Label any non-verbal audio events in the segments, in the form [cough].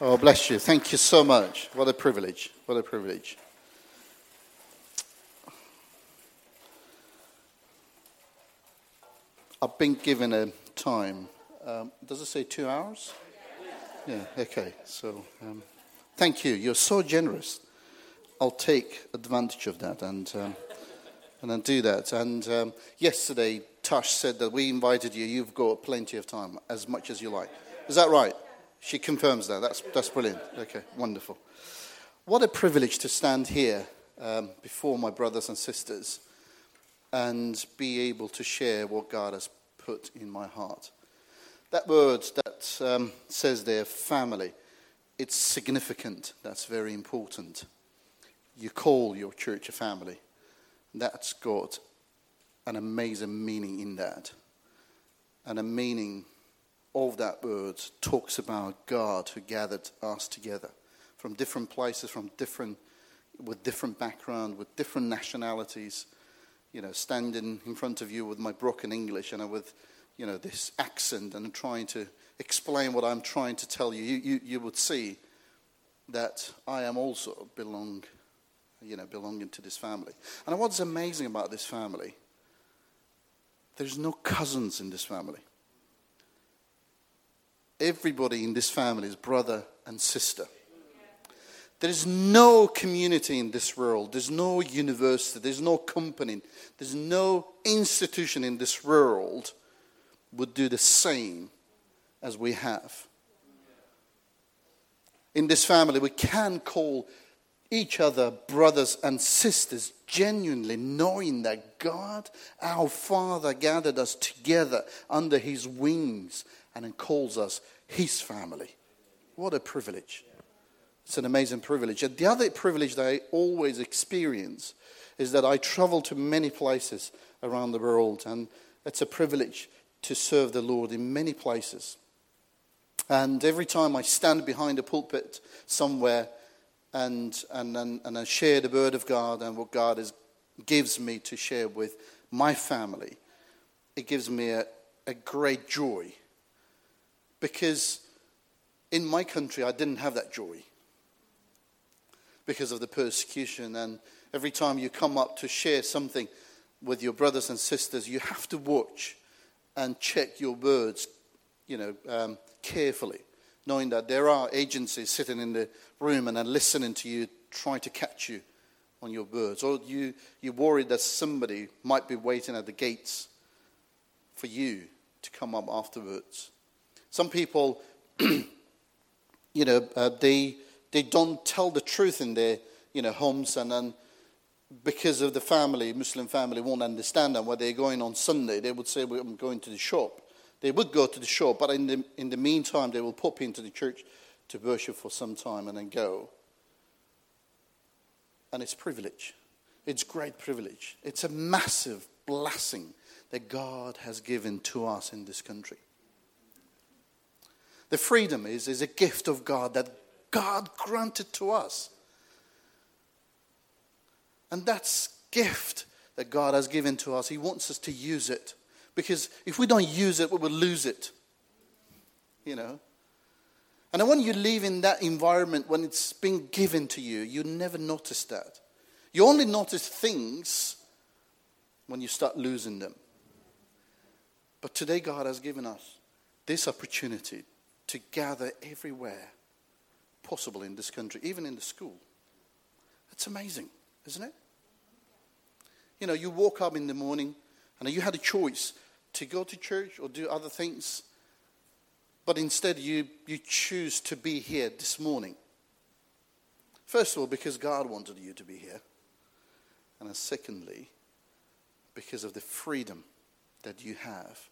Oh, bless you. Thank you so much. What a privilege. What a privilege. I've been given a time. Um, does it say two hours? Yeah, okay. So, um, thank you. You're so generous. I'll take advantage of that and, um, and then do that. And um, yesterday, Tash said that we invited you. You've got plenty of time, as much as you like. Is that right? She confirms that. That's, that's brilliant. Okay, wonderful. What a privilege to stand here um, before my brothers and sisters and be able to share what God has put in my heart. That word that um, says there, family, it's significant. That's very important. You call your church a family. That's got an amazing meaning in that. And a meaning of that word talks about God who gathered us together from different places, from different, with different background, with different nationalities. You know, standing in front of you with my broken English and with, you know, this accent and trying to explain what I'm trying to tell you, you, you, you would see that I am also belong, you know, belonging to this family. And what's amazing about this family, there's no cousins in this family. Everybody in this family is brother and sister. There is no community in this world. There's no university. There's no company. There's no institution in this world would do the same as we have. In this family, we can call each other brothers and sisters, genuinely knowing that God, our Father, gathered us together under His wings and calls us His family. What a privilege! It's an amazing privilege. And the other privilege that I always experience is that I travel to many places around the world, and it's a privilege to serve the Lord in many places. And every time I stand behind a pulpit somewhere and, and, and, and I share the word of God and what God is, gives me to share with my family, it gives me a, a great joy. Because in my country, I didn't have that joy because of the persecution. And every time you come up to share something with your brothers and sisters, you have to watch and check your words, you know, um, carefully, knowing that there are agencies sitting in the room and are listening to you, trying to catch you on your words. Or you, you're worried that somebody might be waiting at the gates for you to come up afterwards. Some people, [clears throat] you know, uh, they they don't tell the truth in their you know, homes and then because of the family, Muslim family won't understand them. Where they're going on Sunday, they would say, well, I'm going to the shop. They would go to the shop, but in the, in the meantime, they will pop into the church to worship for some time and then go. And it's privilege. It's great privilege. It's a massive blessing that God has given to us in this country. The freedom is, is a gift of God that God granted to us. And that's gift that God has given to us. He wants us to use it. Because if we don't use it, we will lose it. You know? And when you live in that environment, when it's been given to you, you never notice that. You only notice things when you start losing them. But today, God has given us this opportunity to gather everywhere possible in this country, even in the school. That's amazing, isn't it? You know, you woke up in the morning and you had a choice to go to church or do other things, but instead you, you choose to be here this morning. First of all, because God wanted you to be here. And secondly, because of the freedom that you have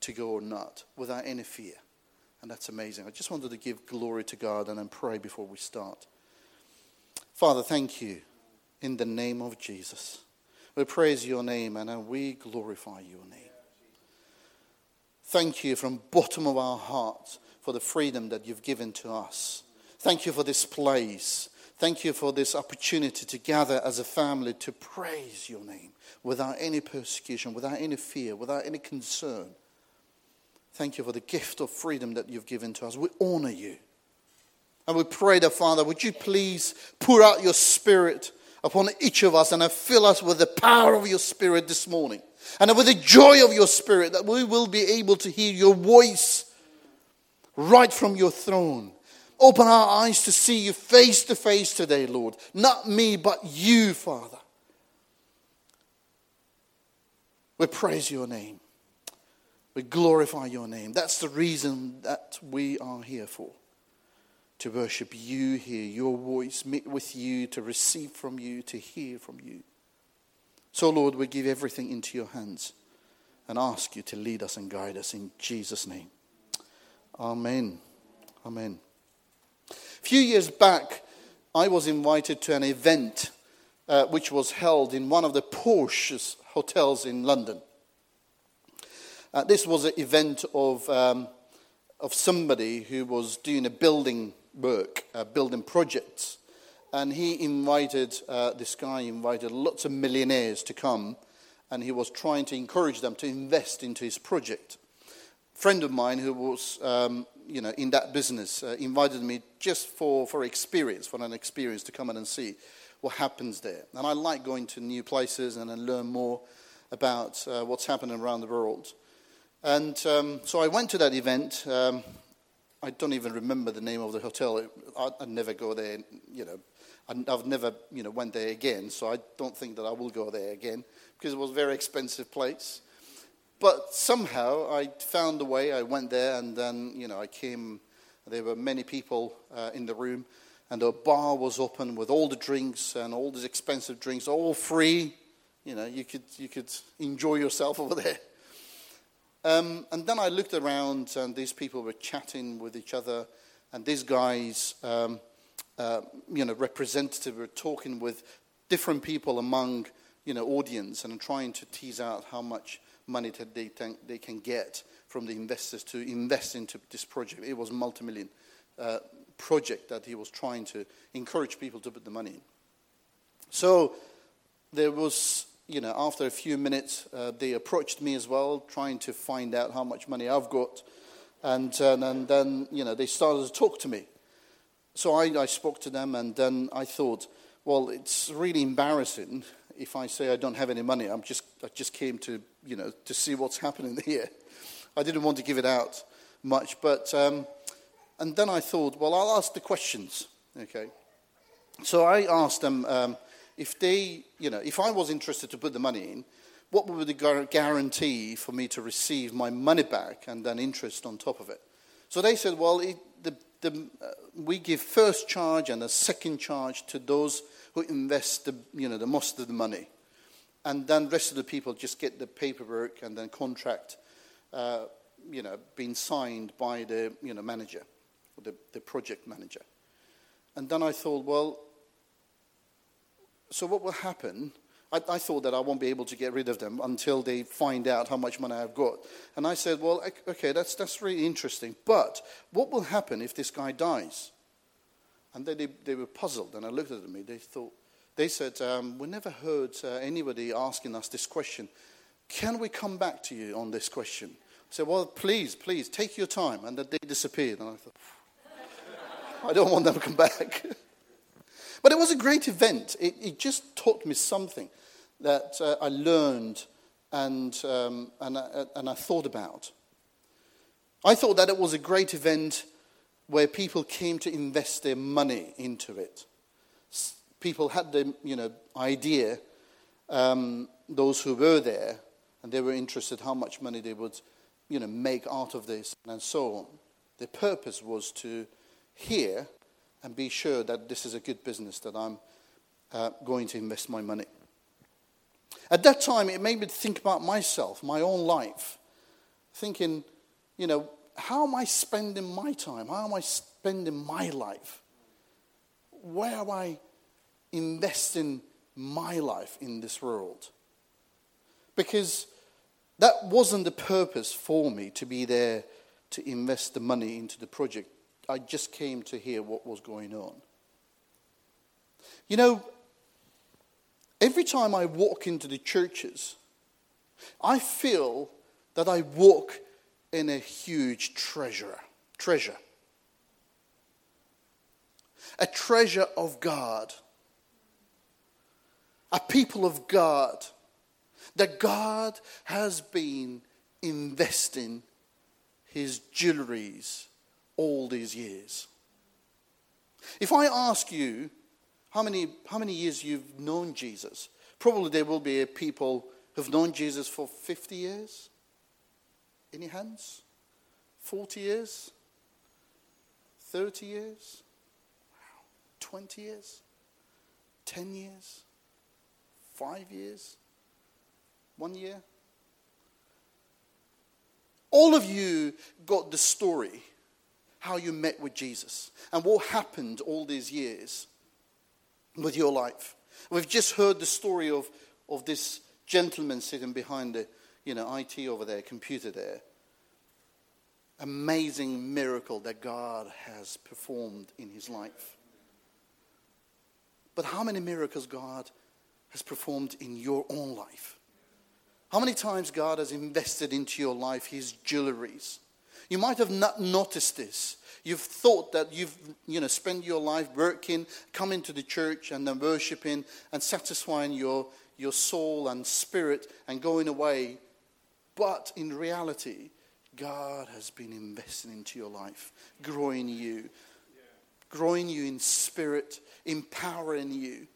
to go or not without any fear. And that's amazing. I just wanted to give glory to God and then pray before we start. Father, thank you in the name of Jesus. We praise your name and we glorify your name. Thank you from bottom of our hearts for the freedom that you've given to us. Thank you for this place. Thank you for this opportunity to gather as a family to praise your name without any persecution, without any fear, without any concern. Thank you for the gift of freedom that you've given to us. We honor you. And we pray that, Father, would you please pour out your spirit upon each of us and fill us with the power of your spirit this morning. And with the joy of your spirit, that we will be able to hear your voice right from your throne. Open our eyes to see you face to face today, Lord. Not me, but you, Father. We praise your name. We glorify your name. That's the reason that we are here for. To worship you, hear your voice, meet with you, to receive from you, to hear from you. So, Lord, we give everything into your hands and ask you to lead us and guide us in Jesus' name. Amen. Amen. A few years back, I was invited to an event uh, which was held in one of the posh hotels in London. Uh, this was an event of, um, of somebody who was doing a building work, uh, building projects. And he invited, uh, this guy invited lots of millionaires to come, and he was trying to encourage them to invest into his project. A friend of mine who was um, you know, in that business uh, invited me just for, for experience, for an experience to come in and see what happens there. And I like going to new places and then learn more about uh, what's happening around the world. And um, so I went to that event. Um, I don't even remember the name of the hotel. I, would never go there, you know. I've never, you know, went there again, so I don't think that I will go there again because it was a very expensive place. But somehow I found a way. I went there, and then, you know, I came. There were many people uh, in the room, and the bar was open with all the drinks and all these expensive drinks, all free. You know, you could you could enjoy yourself over there. Um, and then I looked around, and these people were chatting with each other, and these guys, um, uh, you know, representative were talking with different people among, you know, audience and trying to tease out how much money they, they can get from the investors to invest into this project. It was a multi-million uh, project that he was trying to encourage people to put the money in. So there was you know, after a few minutes, uh, they approached me as well, trying to find out how much money I've got. And, uh, and then, you know, they started to talk to me. So I, I spoke to them, and then I thought, well, it's really embarrassing if I say I don't have any money. I'm just, I just came to, you know, to see what's happening [laughs] here. I didn't want to give it out much, but, um, and then I thought, well, I'll ask the questions, okay? So I asked them, um, if they, you know, if I was interested to put the money in, what would be the guarantee for me to receive my money back and then interest on top of it? So they said, well, it, the, the, uh, we give first charge and a second charge to those who invest the, you know, the most of the money. And then the rest of the people just get the paperwork and then contract, uh, you know, being signed by the, you know, manager, the, the project manager. And then I thought, well, so what will happen? I, I, thought that I won't be able to get rid of them until they find out how much money I've got. And I said, well, okay, that's, that's really interesting. But what will happen if this guy dies? And they, they, they were puzzled, and I looked at me. They thought, they said, um, we never heard uh, anybody asking us this question. Can we come back to you on this question? I said, well, please, please, take your time. And then they disappeared. And I thought, [laughs] I don't want them to come back. [laughs] But it was a great event. It, it just taught me something that uh, I learned and, um, and, uh, and I thought about. I thought that it was a great event where people came to invest their money into it. People had the you know, idea, um, those who were there, and they were interested how much money they would you know, make out of this and so on. The purpose was to hear and be sure that this is a good business that I'm uh, going to invest my money. At that time, it made me think about myself, my own life, thinking, you know, how am I spending my time? How am I spending my life? Where am I investing my life in this world? Because that wasn't the purpose for me to be there to invest the money into the project. I just came to hear what was going on. You know, every time I walk into the churches, I feel that I walk in a huge treasure. Treasure. a treasure of God, a people of God, that God has been investing his jewelries all these years. If I ask you how many, how many years you've known Jesus, probably there will be people who've known Jesus for 50 years. Any hands? 40 years? 30 years? 20 years? 10 years? 5 years? 1 year? All of you got the story how you met with Jesus and what happened all these years with your life. We've just heard the story of, of this gentleman sitting behind the you know, IT over there, computer there. Amazing miracle that God has performed in his life. But how many miracles God has performed in your own life? How many times God has invested into your life his jewelries? You might have not noticed this. You've thought that you've, you know, spent your life working, coming to the church and then worshiping and satisfying your, your soul and spirit and going away. But in reality, God has been investing into your life, growing you, growing you in spirit, empowering you,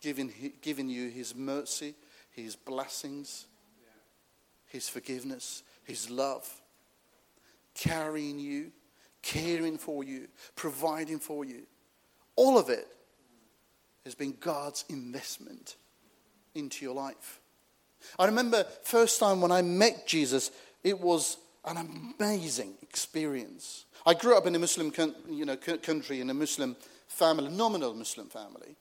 giving, giving you His mercy, His blessings, His forgiveness, His love, carrying you, caring for you, providing for you. All of it has been God's investment into your life. I remember first time when I met Jesus, it was an amazing experience. I grew up in a Muslim you know, country, in a Muslim family, a nominal Muslim family.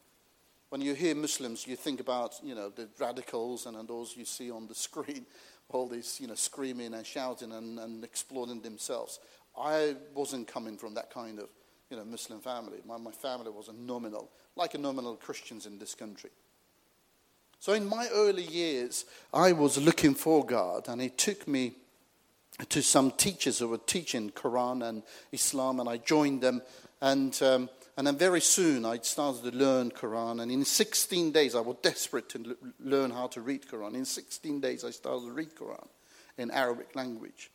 When you hear Muslims, you think about you know, the radicals and those you see on the screen, all these you know, screaming and shouting and, and exploding themselves. I wasn't coming from that kind of you know, Muslim family. My, my family was a nominal, like a nominal Christians in this country. So in my early years, I was looking for God, and it took me to some teachers who were teaching Quran and Islam, and I joined them. And, um, and then very soon I started to learn Quran. And in 16 days, I was desperate to l- learn how to read Quran. In 16 days, I started to read Quran in Arabic language.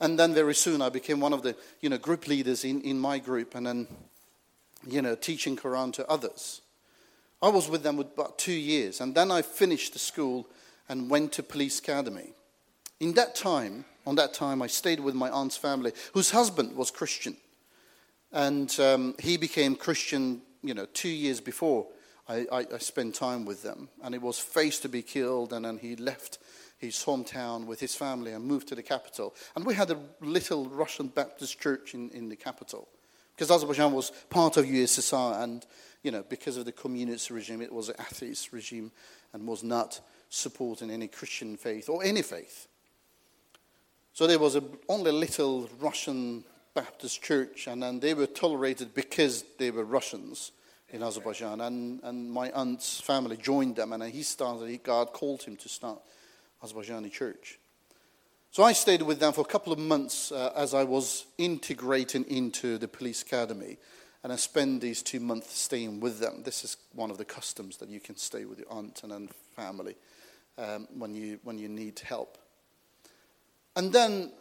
And then very soon I became one of the you know, group leaders in, in my group and then you know, teaching Quran to others. I was with them for about two years, and then I finished the school and went to police academy. In that time, on that time, I stayed with my aunt's family, whose husband was Christian, and um, he became Christian, you know, two years before I, I, I spent time with them, and it was faced to be killed, and then he left his hometown with his family and moved to the capital. And we had a little Russian Baptist church in, in the capital because Azerbaijan was part of USSR, and you know, because of the communist regime, it was an atheist regime and was not supporting any Christian faith or any faith. So there was a, only a little Russian Baptist church, and then they were tolerated because they were Russians in Azerbaijan. And, and my aunt's family joined them, and he started, God called him to start Azerbaijani church. So I stayed with them for a couple of months uh, as I was integrating into the police academy. And I spent these two months staying with them. This is one of the customs that you can stay with your aunt and then family um, when, you, when you need help. And then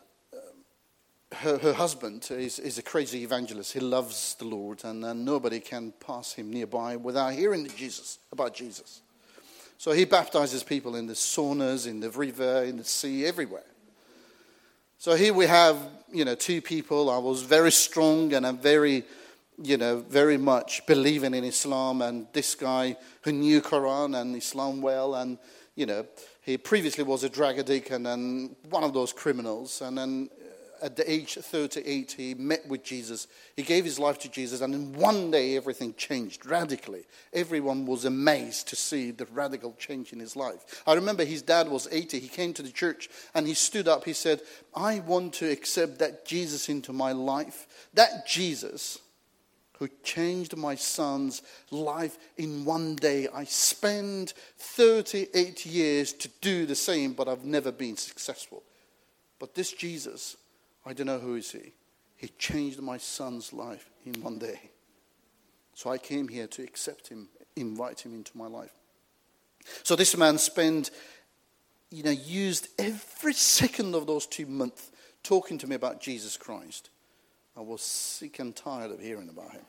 her, her husband is, is a crazy evangelist. He loves the Lord, and, and nobody can pass him nearby without hearing Jesus, about Jesus. So he baptizes people in the saunas, in the river, in the sea, everywhere. So here we have, you know, two people. I was very strong and I'm very you know, very much believing in Islam, and this guy who knew Quran and Islam well, and you know, he previously was a drug addict and then one of those criminals, and then at the age 38 he met with Jesus. He gave his life to Jesus, and in one day everything changed radically. Everyone was amazed to see the radical change in his life. I remember his dad was 80. He came to the church and he stood up. He said, "I want to accept that Jesus into my life. That Jesus." who changed my son's life in one day. I spent 38 years to do the same, but I've never been successful. But this Jesus, I don't know who is he. He changed my son's life in one day. So I came here to accept him, invite him into my life. So this man spent, you know, used every second of those two months talking to me about Jesus Christ. I was sick and tired of hearing about him.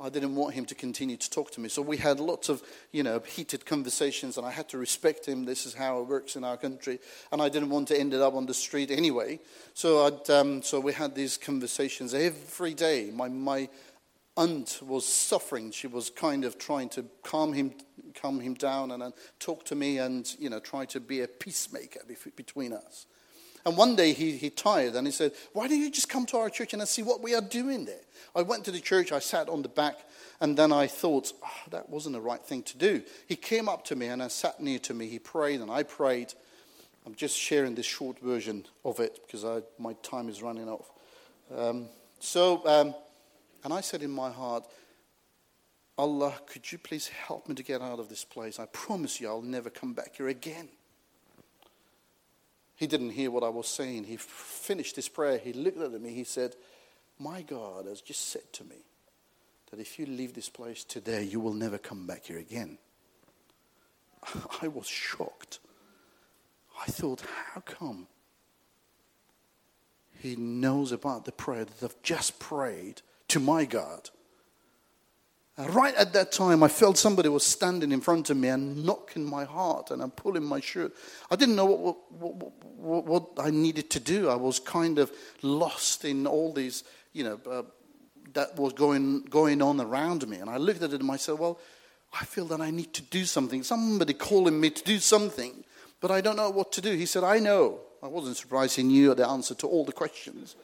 I didn't want him to continue to talk to me. So we had lots of, you know, heated conversations, and I had to respect him. This is how it works in our country, and I didn't want to end up on the street anyway. So, I'd, um, so we had these conversations every day. My my aunt was suffering. She was kind of trying to calm him, calm him down, and, and talk to me, and you know, try to be a peacemaker between us. And one day he, he tired and he said, Why don't you just come to our church and see what we are doing there? I went to the church, I sat on the back, and then I thought, oh, that wasn't the right thing to do. He came up to me and I sat near to me. He prayed and I prayed. I'm just sharing this short version of it because I, my time is running off. Um, so, um, and I said in my heart, Allah, could you please help me to get out of this place? I promise you I'll never come back here again. He didn't hear what I was saying. He finished his prayer. He looked at me. He said, My God has just said to me that if you leave this place today, you will never come back here again. [laughs] I was shocked. I thought, How come? He knows about the prayer that I've just prayed to my God. Right at that time, I felt somebody was standing in front of me and knocking my heart and I'm pulling my shirt. I didn't know what, what, what, what, I needed to do. I was kind of lost in all these, you know, uh, that was going, going on around me. And I looked at it and I said, well, I feel that I need to do something. Somebody calling me to do something, but I don't know what to do. He said, I know. I wasn't surprised he knew the answer to all the questions.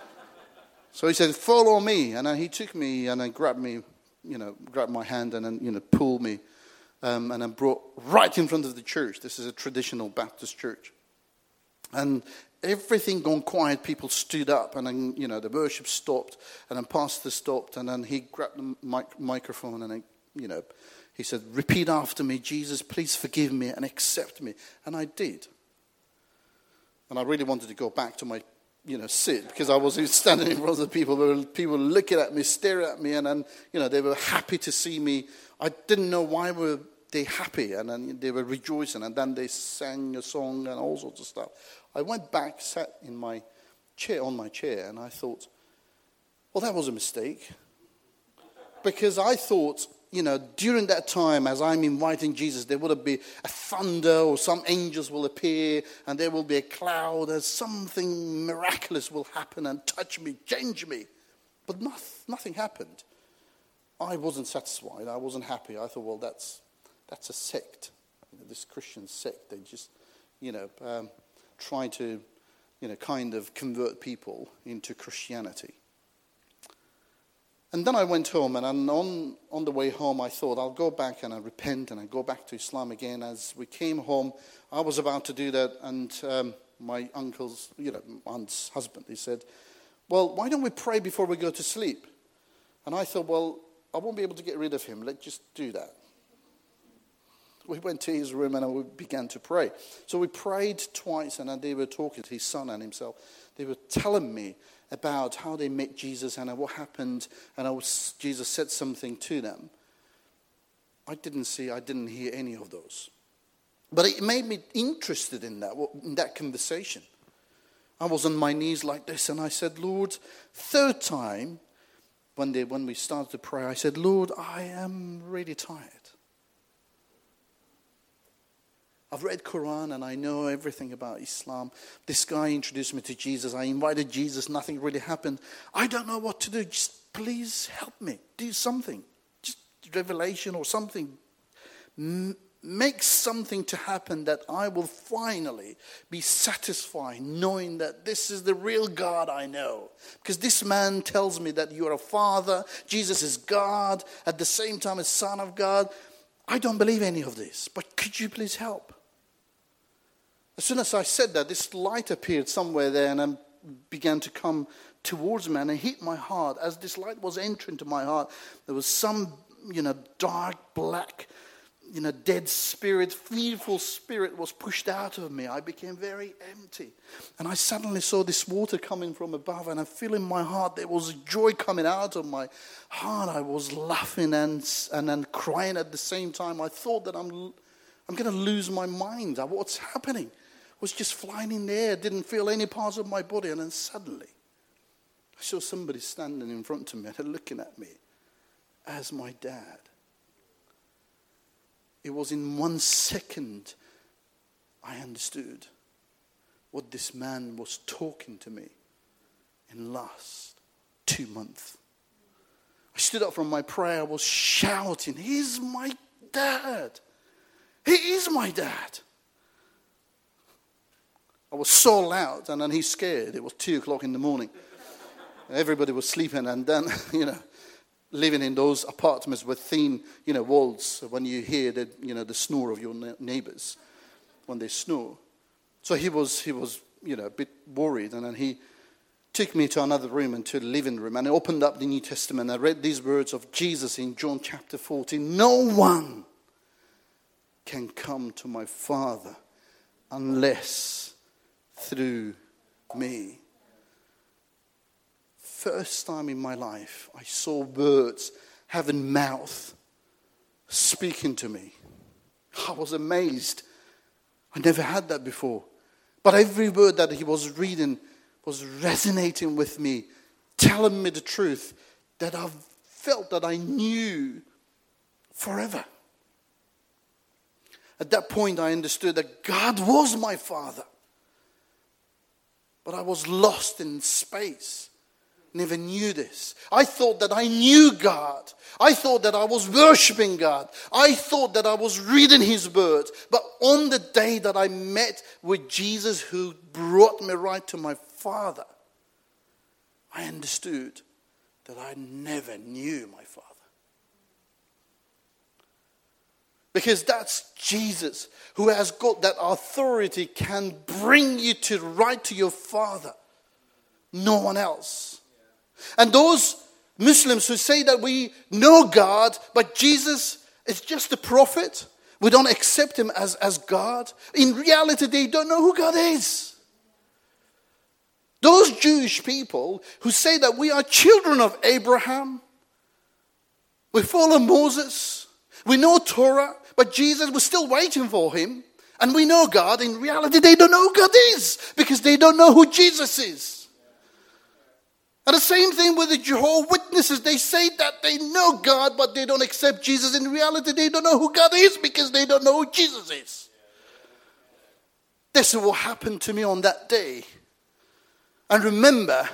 [laughs] so he said, follow me. And he took me and grabbed me you know, grabbed my hand and then, you know, pulled me um, and then brought right in front of the church. This is a traditional Baptist church. And everything gone quiet, people stood up and then, you know, the worship stopped and then pastor stopped and then he grabbed the mic- microphone and then, you know, he said, repeat after me, Jesus, please forgive me and accept me. And I did. And I really wanted to go back to my you know, sit because I was [laughs] standing in front of the people. There were people looking at me, staring at me, and then, you know, they were happy to see me. I didn't know why were they happy, and then they were rejoicing, and then they sang a song and all sorts of stuff. I went back, sat in my chair, on my chair, and I thought, well, that was a mistake. Because I thought you know, during that time, as I'm inviting Jesus, there would be a thunder or some angels will appear and there will be a cloud and something miraculous will happen and touch me, change me. But nothing happened. I wasn't satisfied. I wasn't happy. I thought, well, that's, that's a sect. You know, this Christian sect, they just, you know, um, try to, you know, kind of convert people into Christianity. And then I went home, and on, on the way home, I thought, I'll go back and I repent and I go back to Islam again. As we came home, I was about to do that, and um, my uncle's, you know, aunt's husband, he said, Well, why don't we pray before we go to sleep? And I thought, Well, I won't be able to get rid of him. Let's just do that. We went to his room and we began to pray. So we prayed twice, and they were talking to his son and himself. They were telling me about how they met Jesus and what happened, and was, Jesus said something to them. I didn't see, I didn't hear any of those. But it made me interested in that, in that conversation. I was on my knees like this, and I said, Lord, third time, when, they, when we started to pray, I said, Lord, I am really tired. I've read Quran and I know everything about Islam. This guy introduced me to Jesus. I invited Jesus. Nothing really happened. I don't know what to do. Just please help me. Do something. Just revelation or something. Make something to happen that I will finally be satisfied knowing that this is the real God I know. Because this man tells me that you are a father, Jesus is God, at the same time, a son of God. I don't believe any of this, but could you please help? As soon as I said that, this light appeared somewhere there and began to come towards me and it hit my heart. As this light was entering to my heart, there was some, you know, dark black, you know, dead spirit, fearful spirit was pushed out of me. I became very empty. And I suddenly saw this water coming from above, and I feel in my heart there was joy coming out of my heart. I was laughing and, and, and crying at the same time. I thought that I'm, I'm going to lose my mind. What's happening? Was just flying in the air, didn't feel any parts of my body, and then suddenly I saw somebody standing in front of me and [laughs] looking at me as my dad. It was in one second I understood what this man was talking to me in last two months. I stood up from my prayer, I was shouting, He's my dad. He is my dad. I was so loud, and then he's scared. It was two o'clock in the morning. Everybody was sleeping, and then, [laughs] you know, living in those apartments with thin, you know, walls when you hear the, you know, the snore of your neighbors when they snore. So he was, he was, you know, a bit worried, and then he took me to another room, and to the living room, and I opened up the New Testament. I read these words of Jesus in John chapter 14. No one can come to my Father unless through me first time in my life I saw words having mouth speaking to me. I was amazed. I never had that before. But every word that he was reading was resonating with me, telling me the truth that I felt that I knew forever. At that point, I understood that God was my Father. But I was lost in space never knew this. I thought that I knew God. I thought that I was worshiping God. I thought that I was reading His word. But on the day that I met with Jesus, who brought me right to my Father, I understood that I never knew my Father. Because that's Jesus who has got that authority, can bring you to right to your Father. No one else. And those Muslims who say that we know God, but Jesus is just a prophet, we don't accept him as, as God. In reality, they don't know who God is. Those Jewish people who say that we are children of Abraham, we follow Moses, we know Torah, but Jesus, we're still waiting for him, and we know God. In reality, they don't know who God is because they don't know who Jesus is. And the same thing with the Jehovah Witnesses. They say that they know God, but they don't accept Jesus. In reality, they don't know who God is because they don't know who Jesus is. This is what happened to me on that day. And remember,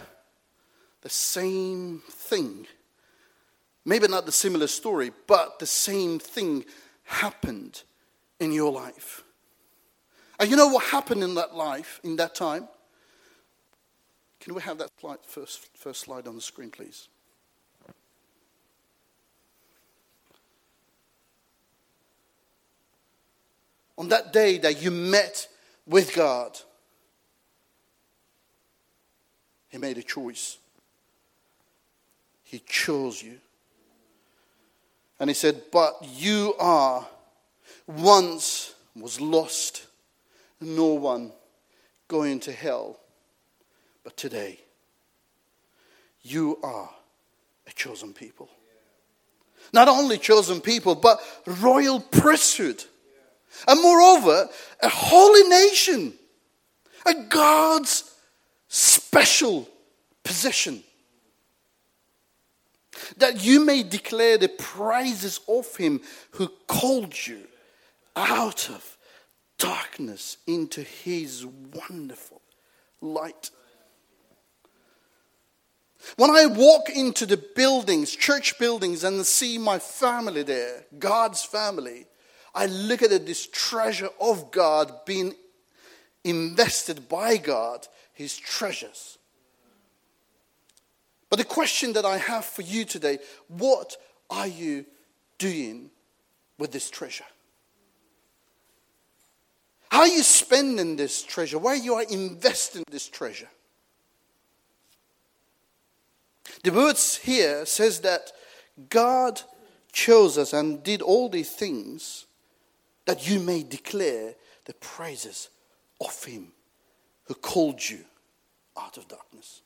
the same thing, maybe not the similar story, but the same thing happened in your life. And you know what happened in that life, in that time? Can we have that slide, first, first slide on the screen, please? On that day that you met with God, He made a choice. He chose you. And He said, But you are once was lost, no one going to hell but today, you are a chosen people. Not only chosen people, but royal priesthood. And moreover, a holy nation. A God's special position. That you may declare the praises of him who called you out of darkness into his wonderful light. When I walk into the buildings, church buildings, and see my family there, God's family, I look at this treasure of God being invested by God, his treasures. But the question that I have for you today what are you doing with this treasure? How are you spending this treasure? Where you are investing this treasure? The words here says that God chose us and did all these things that you may declare the praises of him who called you out of darkness.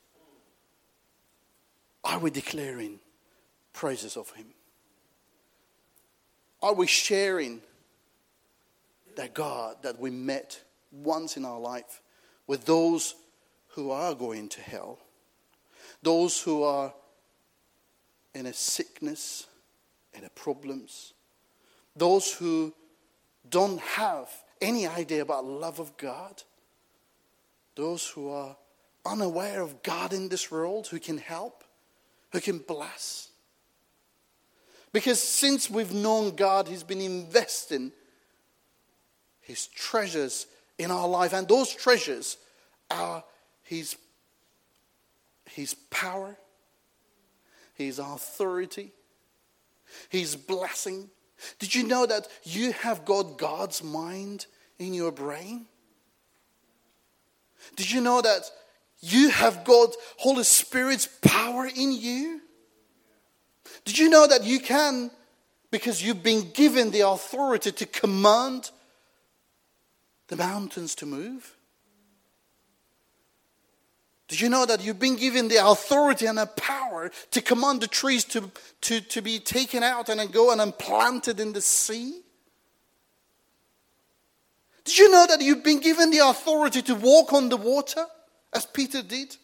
Are we declaring praises of him? Are we sharing that God that we met once in our life with those who are going to hell, those who are in a sickness, in a problems, those who don't have any idea about love of God, those who are unaware of God in this world, who can help, who can bless. Because since we've known God, He's been investing His treasures in our life, and those treasures are His, his power, His authority, His blessing. Did you know that you have got God's mind in your brain? Did you know that you have got Holy Spirit's power in you? Did you know that you can, because you've been given the authority to command the mountains to move? Did you know that you've been given the authority and the power to command the trees to, to, to be taken out and then go and planted in the sea? Did you know that you've been given the authority to walk on the water as Peter did?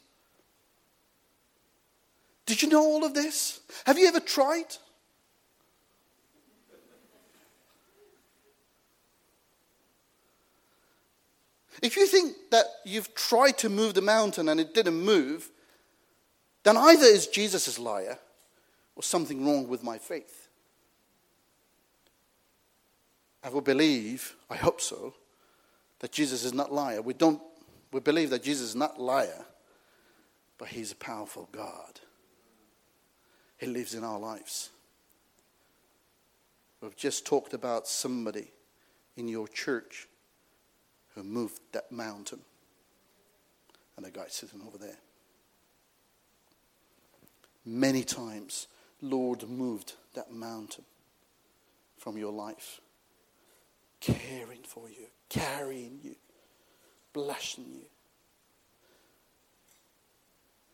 Did you know all of this? Have you ever tried? If you think that you've tried to move the mountain and it didn't move, then either is Jesus a liar or something wrong with my faith. I will believe, I hope so, that Jesus is not a liar. We don't we believe that Jesus is not a liar, but he's a powerful God. He lives in our lives. We've just talked about somebody in your church who moved that mountain. And the guy sitting over there. Many times, Lord moved that mountain from your life, caring for you, carrying you, blessing you.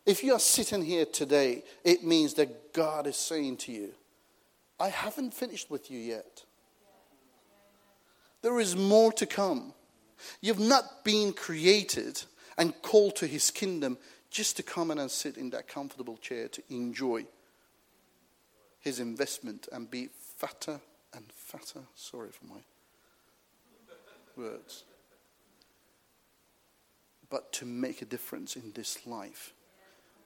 If you are sitting here today, it means that God is saying to you, I haven't finished with you yet. There is more to come. You've not been created and called to his kingdom just to come in and sit in that comfortable chair to enjoy his investment and be fatter and fatter. Sorry for my words. But to make a difference in this life.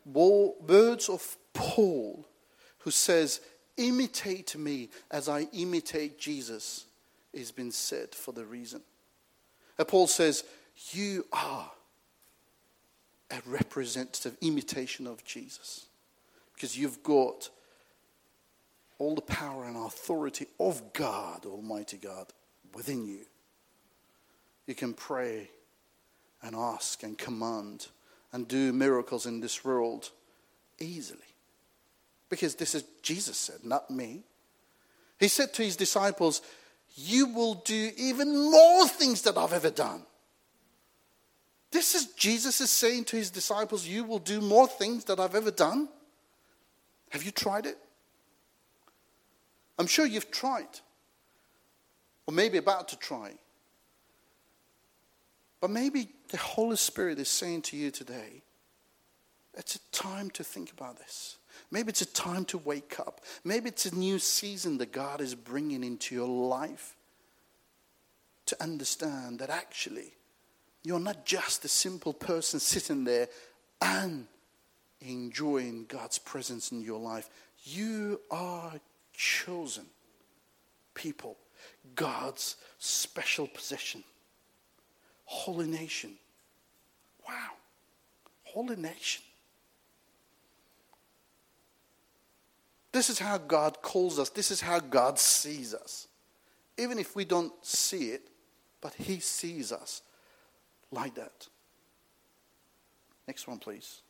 Words of Paul, who says, Imitate me as I imitate Jesus, is been said for the reason. And Paul says, You are a representative imitation of Jesus because you've got all the power and authority of God, Almighty God, within you. You can pray and ask and command and do miracles in this world easily. Because this is Jesus said, not me. He said to his disciples, you will do even more things that I've ever done. This is Jesus is saying to his disciples, You will do more things that I've ever done. Have you tried it? I'm sure you've tried, or maybe about to try. But maybe the Holy Spirit is saying to you today, it's a time to think about this. Maybe it's a time to wake up. Maybe it's a new season that God is bringing into your life to understand that actually you're not just a simple person sitting there and enjoying God's presence in your life. You are chosen people, God's special possession, holy nation. Wow, holy nation. This is how God calls us. This is how God sees us. Even if we don't see it, but He sees us like that. Next one, please.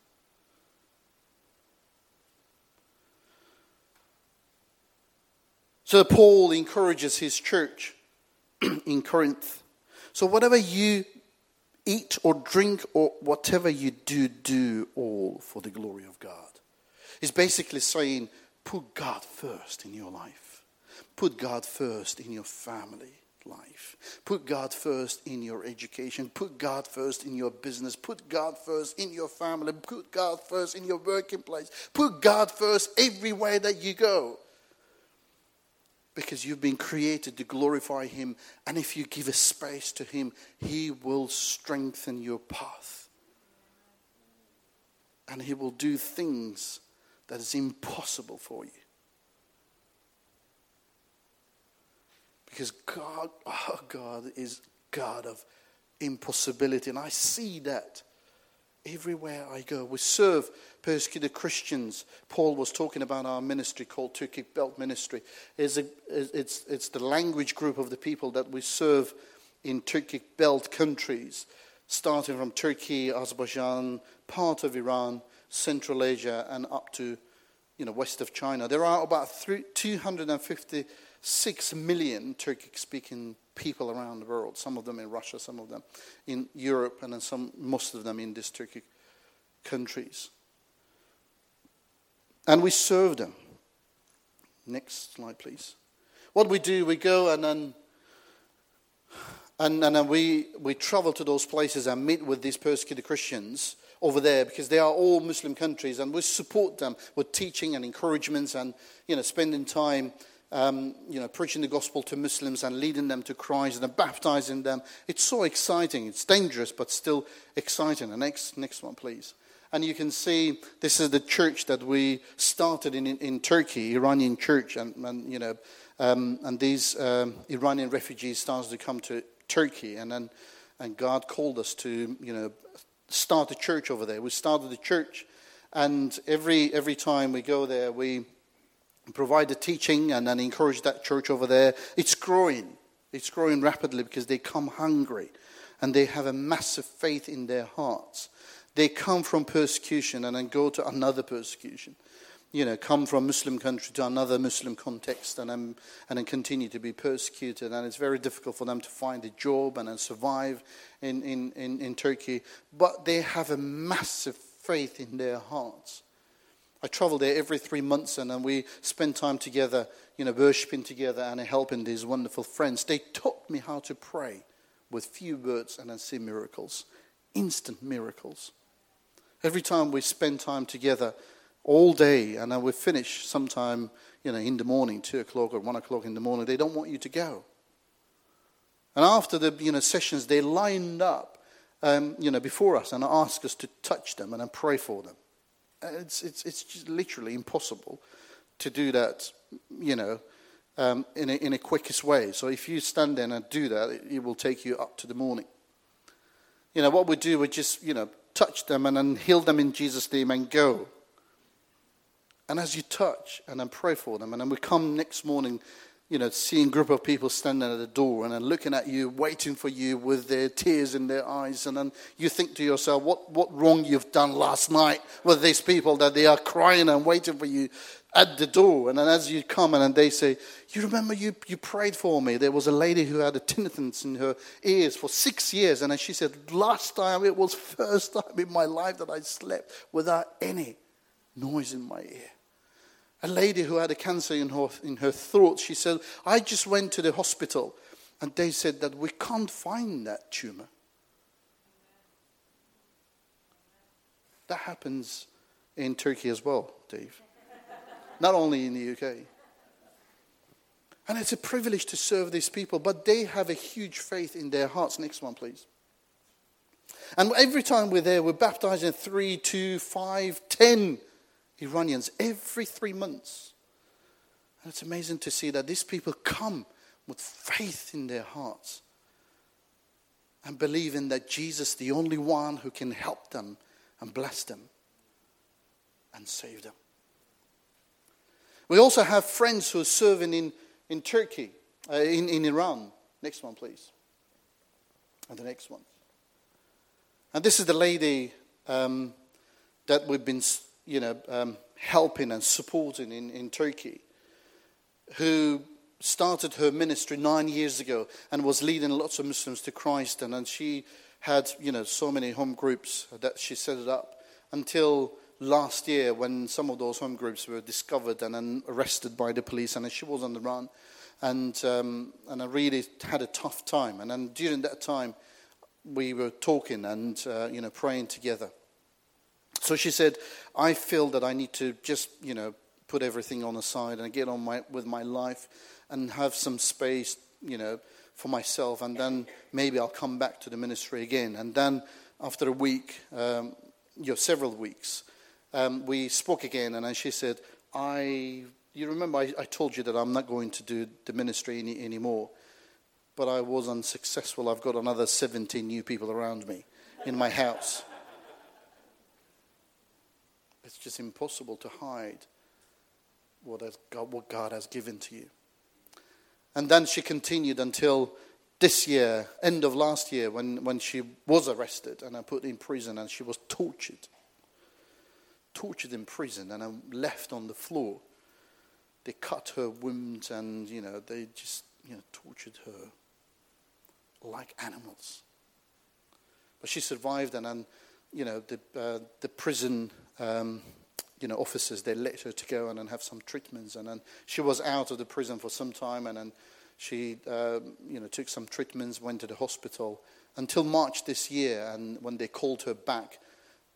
So Paul encourages his church [clears throat] in Corinth. So, whatever you eat or drink or whatever you do, do all for the glory of God. He's basically saying, put God first in your life, put God first in your family life. Put God first in your education. Put God first in your business. Put God first in your family. Put God first in your working place. Put God first everywhere that you go because you've been created to glorify Him. And if you give a space to Him, He will strengthen your path. And He will do things that is impossible for you. Because God, [laughs] oh God, is God of impossibility. And I see that everywhere I go. We serve persecuted Christians. Paul was talking about our ministry called Turkic Belt Ministry. It's, a, it's, it's the language group of the people that we serve in Turkic Belt countries, starting from Turkey, Azerbaijan, part of Iran, Central Asia, and up to you know, west of China. There are about 256 million Turkic speaking people around the world, some of them in Russia, some of them in Europe, and then some, most of them in these Turkic countries. And we serve them. Next slide, please. What we do, we go and then and, and then we, we travel to those places and meet with these persecuted Christians over there because they are all Muslim countries and we support them with teaching and encouragements and, you know, spending time um, you know, preaching the gospel to Muslims and leading them to Christ and baptizing them. It's so exciting. It's dangerous, but still exciting. The next, next one, please. And you can see this is the church that we started in, in, in Turkey, Iranian church, and, and you know, um, and these um, Iranian refugees started to come to Turkey, and then and God called us to you know start a church over there. We started the church, and every every time we go there, we provide the teaching and then encourage that church over there. It's growing. It's growing rapidly because they come hungry and they have a massive faith in their hearts. They come from persecution and then go to another persecution. You know, come from a Muslim country to another Muslim context and then, and then continue to be persecuted. And it's very difficult for them to find a job and then survive in, in, in, in Turkey. But they have a massive faith in their hearts. I travel there every three months and, and we spend time together, you know, worshiping together and helping these wonderful friends. They taught me how to pray with few words and then see miracles, instant miracles. Every time we spend time together all day and then we finish sometime, you know, in the morning, two o'clock or one o'clock in the morning, they don't want you to go. And after the you know, sessions, they lined up um, you know, before us and asked us to touch them and then pray for them. It's, it's, it's just literally impossible to do that, you know, um, in, a, in a quickest way. So if you stand there and do that, it, it will take you up to the morning. You know, what we do, we just, you know, touch them and then heal them in Jesus' name and go. And as you touch and then pray for them, and then we come next morning you know, seeing group of people standing at the door and then looking at you, waiting for you with their tears in their eyes. And then you think to yourself, what, what wrong you've done last night with these people that they are crying and waiting for you at the door. And then as you come and they say, you remember you, you prayed for me. There was a lady who had a tinnitus in her ears for six years. And then she said, last time, it was [laughs] first time in my life that I slept without any noise in my ear a lady who had a cancer in her, in her throat. She said, I just went to the hospital and they said that we can't find that tumor. That happens in Turkey as well, Dave. Not only in the UK. And it's a privilege to serve these people, but they have a huge faith in their hearts. Next one, please. And every time we're there, we're baptizing three, two, five, ten Iranians every three months. And it's amazing to see that these people come with faith in their hearts and believing that Jesus, the only one who can help them and bless them and save them. We also have friends who are serving in, in Turkey, uh, in, in Iran. Next one, please. And the next one. And this is the lady um, that we've been you know, um, helping and supporting in, in Turkey, who started her ministry nine years ago and was leading lots of Muslims to Christ. And, and she had, you know, so many home groups that she set it up until last year when some of those home groups were discovered and then arrested by the police and she was on the run. And, um, and I really had a tough time. And then during that time, we were talking and, uh, you know, praying together. So she said, I feel that I need to just, you know, put everything on the side and get on my, with my life and have some space, you know, for myself. And then maybe I'll come back to the ministry again. And then after a week, um, you know, several weeks, um, we spoke again. And she said, I, you remember I, I, told you that I'm not going to do the ministry any, anymore. But I was unsuccessful. I've got another 17 new people around me in my house. It's just impossible to hide what, God, what God has given to you. And then she continued until this year, end of last year, when, when she was arrested and put in prison and she was tortured. Tortured in prison and I'm left on the floor. They cut her wounds and, you know, they just, you know, tortured her like animals. But she survived and then, you know, the, uh, the prison um, you know, officers, they let her to go and have some treatments. And then she was out of the prison for some time, and then she, uh, you know, took some treatments, went to the hospital until March this year, and when they called her back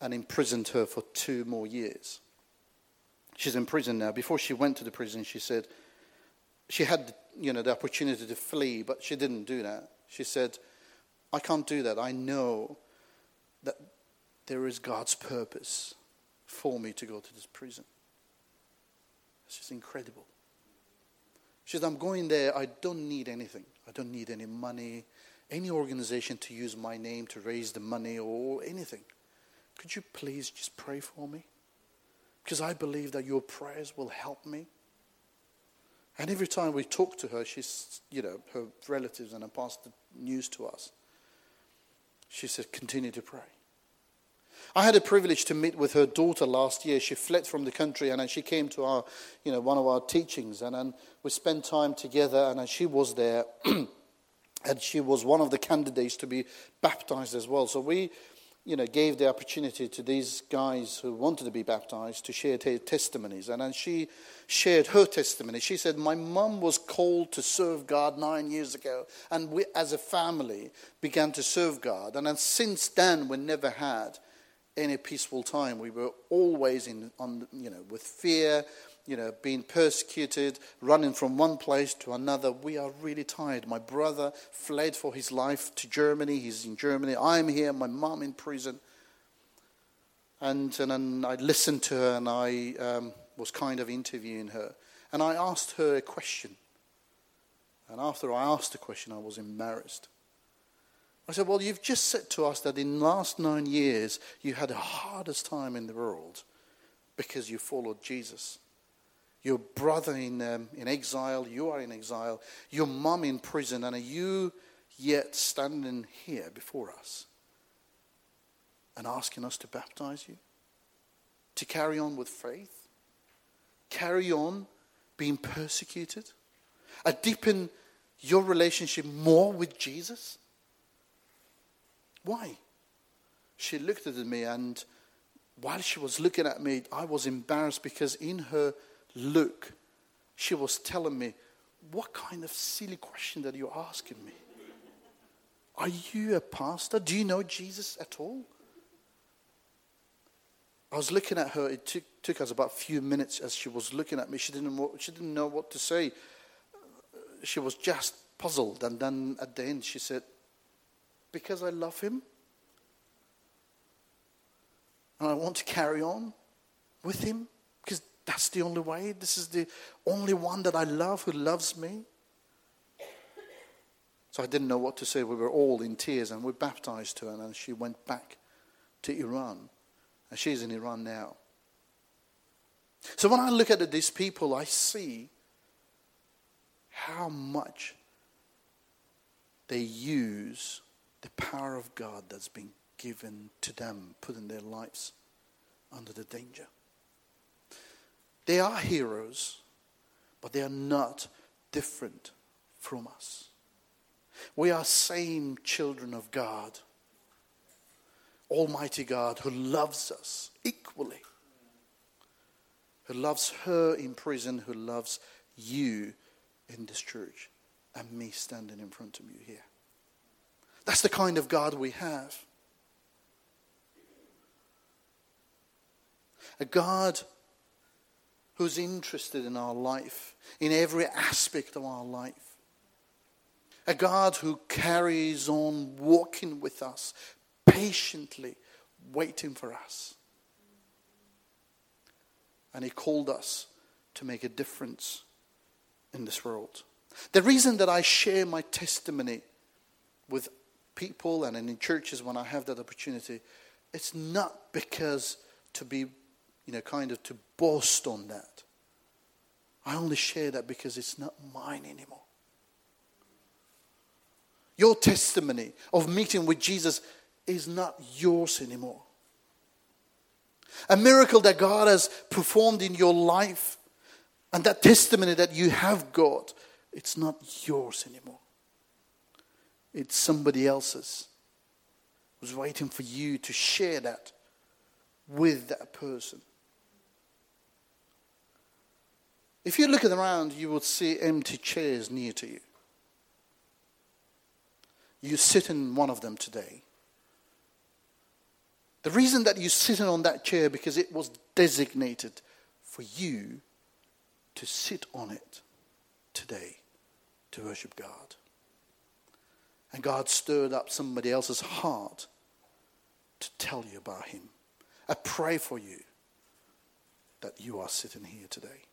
and imprisoned her for two more years. She's in prison now. Before she went to the prison, she said she had, you know, the opportunity to flee, but she didn't do that. She said, "I can't do that. I know that there is God's purpose." For me to go to this prison. It's just incredible. She said, I'm going there. I don't need anything. I don't need any money, any organization to use my name to raise the money or anything. Could you please just pray for me? Because I believe that your prayers will help me. And every time we talk to her, she's, you know, her relatives and her passed the news to us. She said, continue to pray. I had a privilege to meet with her daughter last year. She fled from the country and she came to our, you know, one of our teachings and, and we spent time together and she was there [clears throat] and she was one of the candidates to be baptized as well. So we, you know, gave the opportunity to these guys who wanted to be baptized to share their testimonies. And then she shared her testimony. She said, My mum was called to serve God nine years ago, and we as a family began to serve God. And then since then, we never had any peaceful time. We were always in, on, you know, with fear, you know, being persecuted, running from one place to another. We are really tired. My brother fled for his life to Germany. He's in Germany. I'm here. My mom in prison. And, and then I listened to her and I um, was kind of interviewing her. And I asked her a question. And after I asked the question, I was embarrassed. I said, Well, you've just said to us that in the last nine years you had the hardest time in the world because you followed Jesus. Your brother in, um, in exile, you are in exile, your mom in prison, and are you yet standing here before us and asking us to baptize you? To carry on with faith? Carry on being persecuted? A deepen your relationship more with Jesus? Why? She looked at me, and while she was looking at me, I was embarrassed because in her look, she was telling me, What kind of silly question that you're asking me? Are you a pastor? Do you know Jesus at all? I was looking at her. It took, took us about a few minutes as she was looking at me. She didn't, she didn't know what to say. She was just puzzled. And then at the end, she said, because I love him. And I want to carry on with him because that's the only way. This is the only one that I love who loves me. So I didn't know what to say. We were all in tears and we baptized her, and she went back to Iran. And she's in Iran now. So when I look at these people, I see how much they use the power of God that's been given to them, putting their lives under the danger. They are heroes, but they are not different from us. We are same children of God. Almighty God who loves us equally. Who loves her in prison, who loves you in this church, and me standing in front of you here. That's the kind of God we have. A God who's interested in our life, in every aspect of our life. A God who carries on walking with us, patiently waiting for us. And He called us to make a difference in this world. The reason that I share my testimony with people and in churches when I have that opportunity, it's not because to be, you know, kind of to boast on that. I only share that because it's not mine anymore. Your testimony of meeting with Jesus is not yours anymore. A miracle that God has performed in your life and that testimony that you have got, it's not yours anymore. It's somebody else's who's waiting for you to share that with that person. If you look around, you will see empty chairs near to you. You sit in one of them today. The reason that you're sitting on that chair because it was designated for you to sit on it today to worship God. And God stirred up somebody else's heart to tell you about Him. I pray for you that you are sitting here today.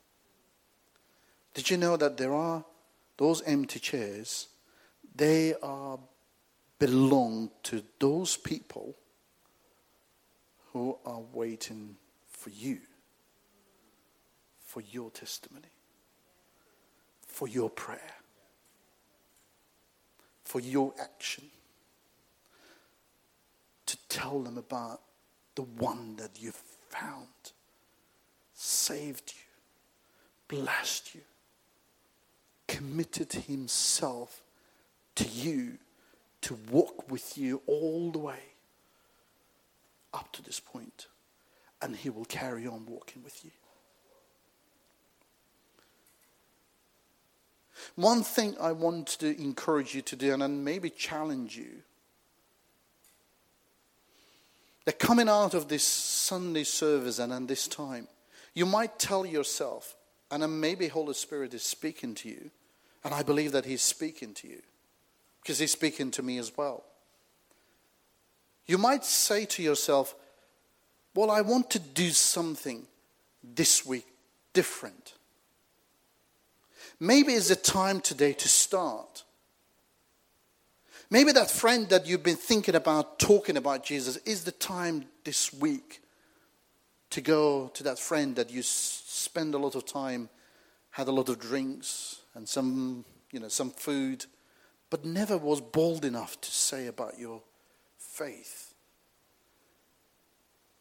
Did you know that there are those empty chairs? They are belong to those people who are waiting for you, for your testimony, for your prayer for your action. To tell them about the one that you found, saved you, blessed you, committed himself to you to walk with you all the way up to this point, and he will carry on walking with you. One thing I want to encourage you to do and maybe challenge you that coming out of this Sunday service and in this time, you might tell yourself, and maybe Holy Spirit is speaking to you, and I believe that He's speaking to you because He's speaking to me as well. You might say to yourself, Well, I want to do something this week different. Maybe it's a time today to start. Maybe that friend that you've been thinking about talking about Jesus is the time this week to go to that friend that you spend a lot of time, had a lot of drinks and some, you know, some food, but never was bold enough to say about your faith.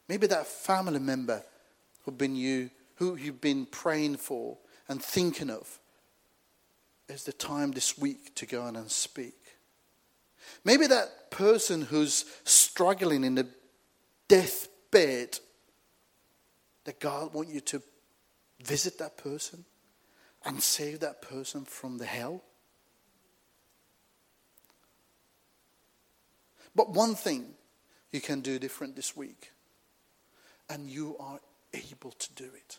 Maybe that family member who've been you, who you've been praying for and thinking of is the time this week to go in and speak. Maybe that person who's struggling in the deathbed, that God want you to visit that person and save that person from the hell. But one thing you can do different this week, and you are able to do it.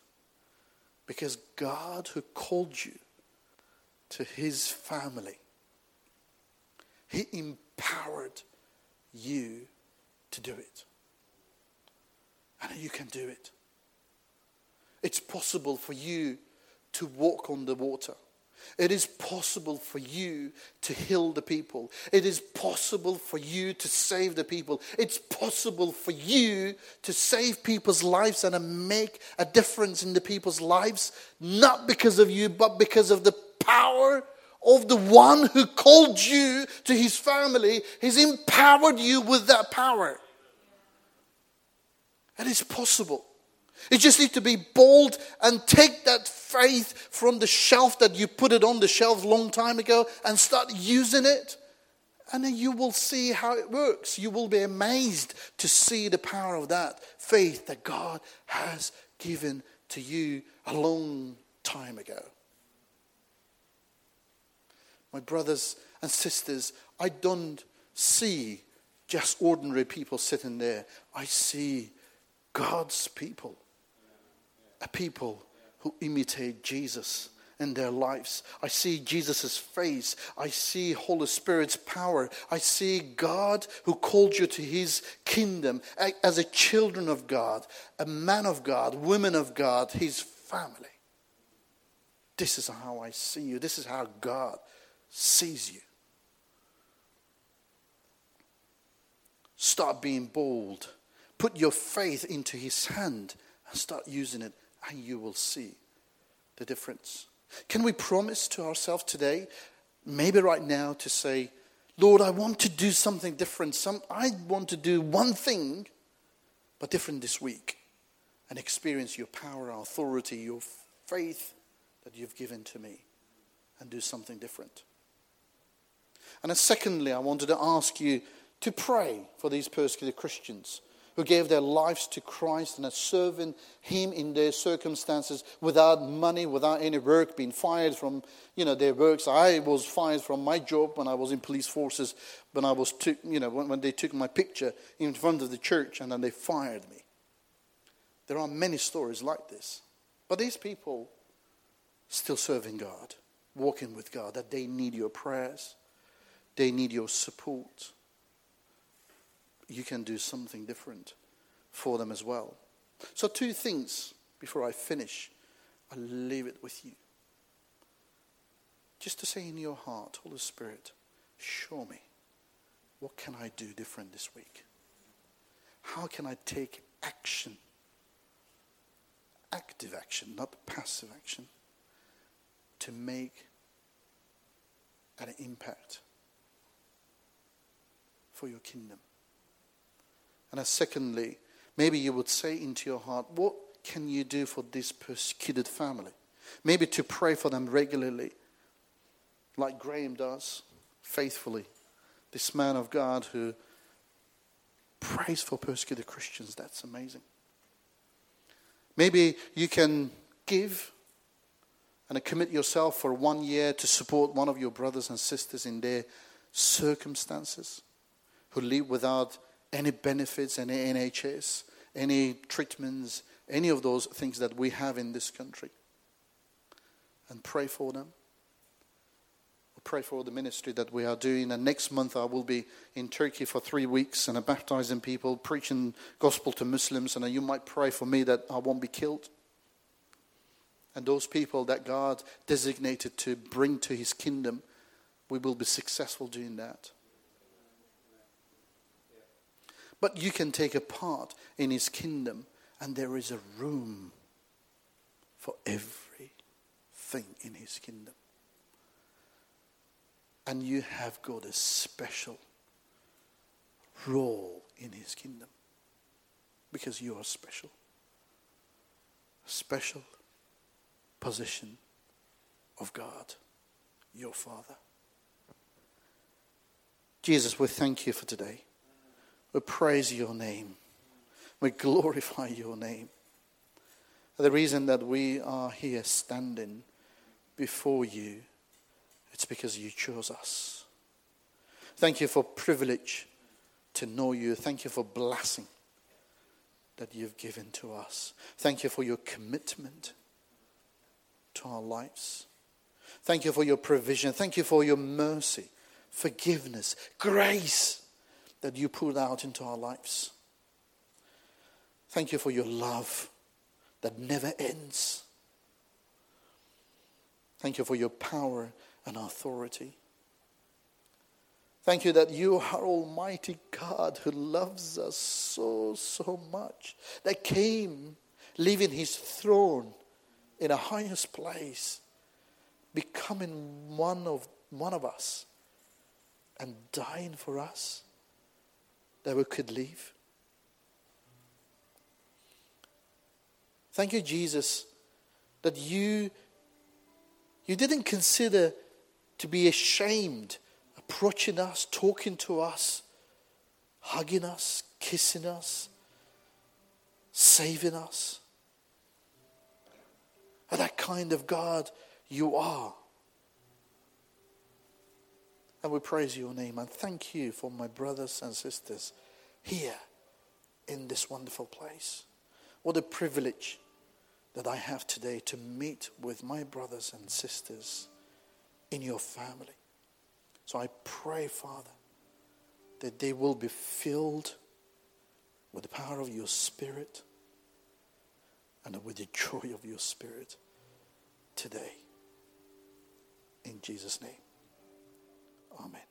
Because God, who called you, to his family. He empowered you to do it. And you can do it. It's possible for you to walk on the water. It is possible for you to heal the people. It is possible for you to save the people. It's possible for you to save people's lives and make a difference in the people's lives, not because of you, but because of the power of the one who called you to his family. He's empowered you with that power. And it's possible. You just need to be bold and take that faith from the shelf that you put it on the shelf long time ago and start using it. And then you will see how it works. You will be amazed to see the power of that faith that God has given to you a long time ago. My brothers and sisters, I don't see just ordinary people sitting there. I see God's people, a people who imitate Jesus in their lives. I see Jesus' face. I see Holy Spirit's power. I see God who called you to his kingdom as a children of God, a man of God, women of God, his family. This is how I see you. This is how God sees you. Start being bold. Put your faith into his hand and start using it, and you will see the difference. Can we promise to ourselves today, maybe right now, to say, Lord, I want to do something different. Some, I want to do one thing, but different this week, and experience your power, authority, your faith that you've given to me, and do something different. And secondly, I wanted to ask you to pray for these persecuted Christians who gave their lives to Christ and are serving Him in their circumstances without money, without any work, being fired from you know their works. I was fired from my job when I was in police forces, when I was took, you know when, when they took my picture in front of the church and then they fired me. There are many stories like this, but these people still serving God, walking with God. That they need your prayers, they need your support you can do something different for them as well. So, two things before I finish. I'll leave it with you. Just to say in your heart, Holy Spirit, show me what can I do different this week? How can I take action? Active action, not passive action, to make an impact for your kingdom. And secondly, maybe you would say into your heart, what can you do for this persecuted family? Maybe to pray for them regularly, like Graham does, faithfully. This man of God who prays for persecuted Christians. That's amazing. Maybe you can give and commit yourself for one year to support one of your brothers and sisters in their circumstances who live without any benefits, any NHS, any treatments, any of those things that we have in this country. And pray for them. Pray for the ministry that we are doing. And next month I will be in Turkey for three weeks and I'm baptizing people, preaching gospel to Muslims. And you might pray for me that I won't be killed. And those people that God designated to bring to his kingdom, we will be successful doing that. But you can take a part in his kingdom, and there is a room for everything in his kingdom. And you have got a special role in his kingdom because you are special. A special position of God, your Father. Jesus, we thank you for today. We praise your name. We glorify your name. The reason that we are here standing before you, it's because you chose us. Thank you for privilege to know you. Thank you for blessing that you've given to us. Thank you for your commitment to our lives. Thank you for your provision. Thank you for your mercy, forgiveness, grace that you poured out into our lives. Thank you for your love that never ends. Thank you for your power and authority. Thank you that you are Almighty God who loves us so, so much, that came leaving his throne in a highest place, becoming one of, one of us, and dying for us that we could leave. Thank you, Jesus, that you, you didn't consider to be ashamed approaching us, talking to us, hugging us, kissing us, saving us. And that kind of God you are. And we praise your name and thank you for my brothers and sisters here in this wonderful place. What a privilege that I have today to meet with my brothers and sisters in your family. So I pray, Father, that they will be filled with the power of your Spirit and with the joy of your Spirit today. In Jesus' name, Amen.